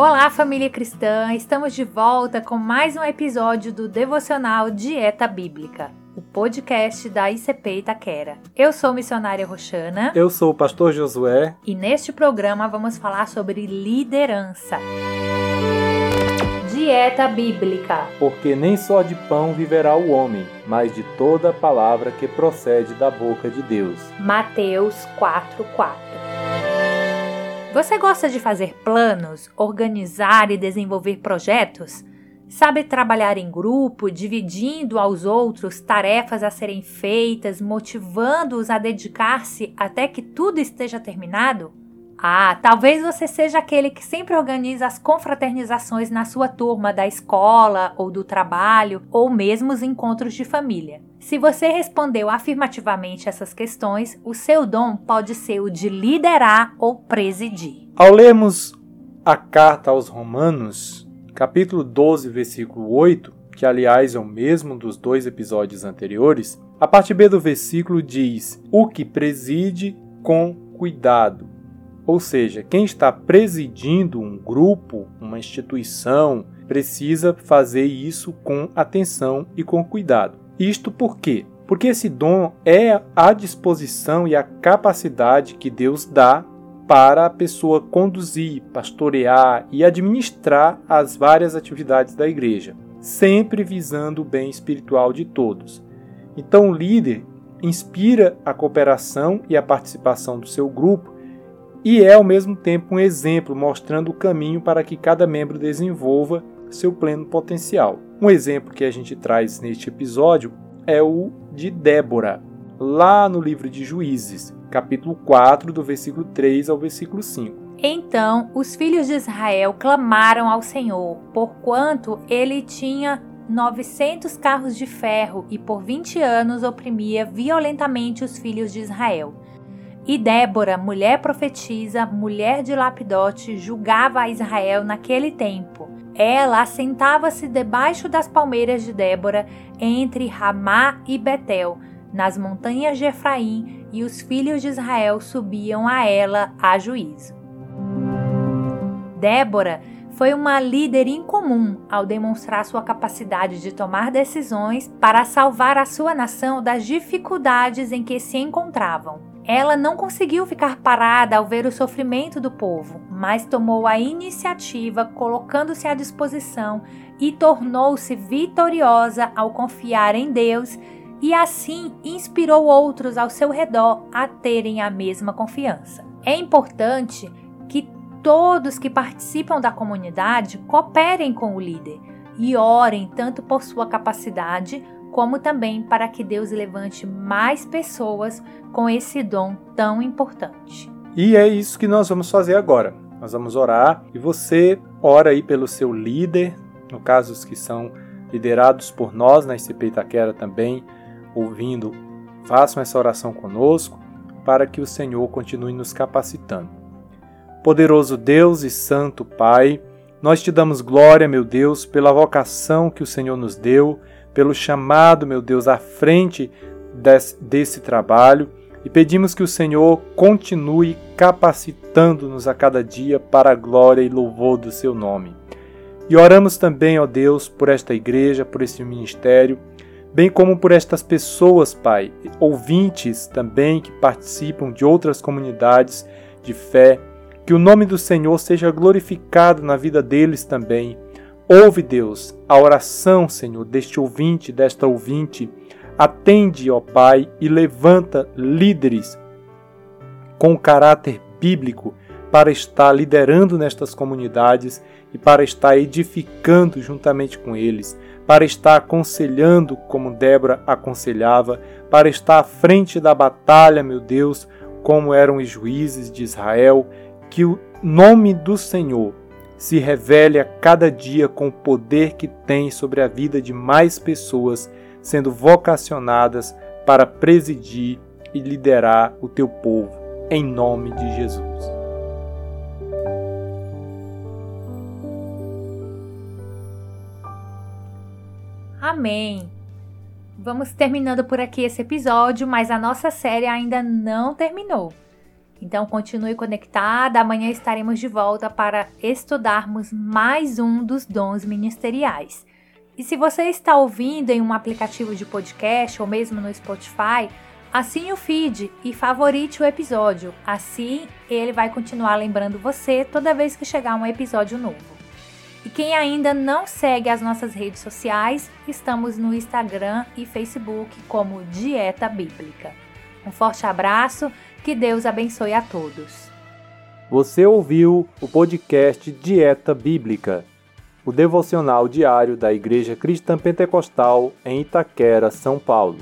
Olá, família cristã! Estamos de volta com mais um episódio do devocional Dieta Bíblica, o podcast da ICP Itaquera. Eu sou missionária Roxana. Eu sou o pastor Josué. E neste programa vamos falar sobre liderança. Dieta Bíblica. Porque nem só de pão viverá o homem, mas de toda palavra que procede da boca de Deus. Mateus 4:4. Você gosta de fazer planos, organizar e desenvolver projetos? Sabe trabalhar em grupo, dividindo aos outros tarefas a serem feitas, motivando-os a dedicar-se até que tudo esteja terminado? Ah, talvez você seja aquele que sempre organiza as confraternizações na sua turma da escola ou do trabalho, ou mesmo os encontros de família. Se você respondeu afirmativamente essas questões, o seu dom pode ser o de liderar ou presidir. Ao lermos a carta aos Romanos, capítulo 12, versículo 8, que aliás é o mesmo dos dois episódios anteriores, a parte B do versículo diz: O que preside com cuidado ou seja, quem está presidindo um grupo, uma instituição, precisa fazer isso com atenção e com cuidado. Isto por quê? Porque esse dom é a disposição e a capacidade que Deus dá para a pessoa conduzir, pastorear e administrar as várias atividades da igreja, sempre visando o bem espiritual de todos. Então, o líder inspira a cooperação e a participação do seu grupo e é ao mesmo tempo um exemplo mostrando o caminho para que cada membro desenvolva seu pleno potencial. Um exemplo que a gente traz neste episódio é o de Débora, lá no livro de Juízes, capítulo 4, do versículo 3 ao versículo 5. Então os filhos de Israel clamaram ao Senhor, porquanto ele tinha 900 carros de ferro e por 20 anos oprimia violentamente os filhos de Israel. E Débora, mulher profetisa, mulher de Lapidote, julgava a Israel naquele tempo. Ela assentava-se debaixo das palmeiras de Débora, entre Ramá e Betel, nas montanhas de Efraim, e os filhos de Israel subiam a ela a juízo. Débora foi uma líder incomum ao demonstrar sua capacidade de tomar decisões para salvar a sua nação das dificuldades em que se encontravam. Ela não conseguiu ficar parada ao ver o sofrimento do povo, mas tomou a iniciativa, colocando-se à disposição e tornou-se vitoriosa ao confiar em Deus e assim inspirou outros ao seu redor a terem a mesma confiança. É importante que todos que participam da comunidade cooperem com o líder e orem tanto por sua capacidade como também para que Deus levante mais pessoas com esse dom tão importante. E é isso que nós vamos fazer agora. Nós vamos orar e você ora aí pelo seu líder, no caso os que são liderados por nós na ICP Itaquera também, ouvindo, façam essa oração conosco para que o Senhor continue nos capacitando. Poderoso Deus e Santo Pai, nós te damos glória, meu Deus, pela vocação que o Senhor nos deu pelo chamado, meu Deus, à frente desse, desse trabalho e pedimos que o Senhor continue capacitando-nos a cada dia para a glória e louvor do seu nome. E oramos também, ó Deus, por esta igreja, por este ministério, bem como por estas pessoas, Pai, ouvintes também que participam de outras comunidades de fé, que o nome do Senhor seja glorificado na vida deles também Ouve, Deus, a oração, Senhor, deste ouvinte, desta ouvinte. Atende, ó Pai, e levanta líderes com caráter bíblico para estar liderando nestas comunidades e para estar edificando juntamente com eles, para estar aconselhando como Débora aconselhava, para estar à frente da batalha, meu Deus, como eram os juízes de Israel, que o nome do Senhor se revele a cada dia com o poder que tem sobre a vida de mais pessoas sendo vocacionadas para presidir e liderar o teu povo, em nome de Jesus. Amém. Vamos terminando por aqui esse episódio, mas a nossa série ainda não terminou. Então continue conectada, amanhã estaremos de volta para estudarmos mais um dos dons ministeriais. E se você está ouvindo em um aplicativo de podcast ou mesmo no Spotify, assine o feed e favorite o episódio. Assim, ele vai continuar lembrando você toda vez que chegar um episódio novo. E quem ainda não segue as nossas redes sociais, estamos no Instagram e Facebook como Dieta Bíblica. Um forte abraço, que Deus abençoe a todos. Você ouviu o podcast Dieta Bíblica, o devocional diário da Igreja Cristã Pentecostal em Itaquera, São Paulo.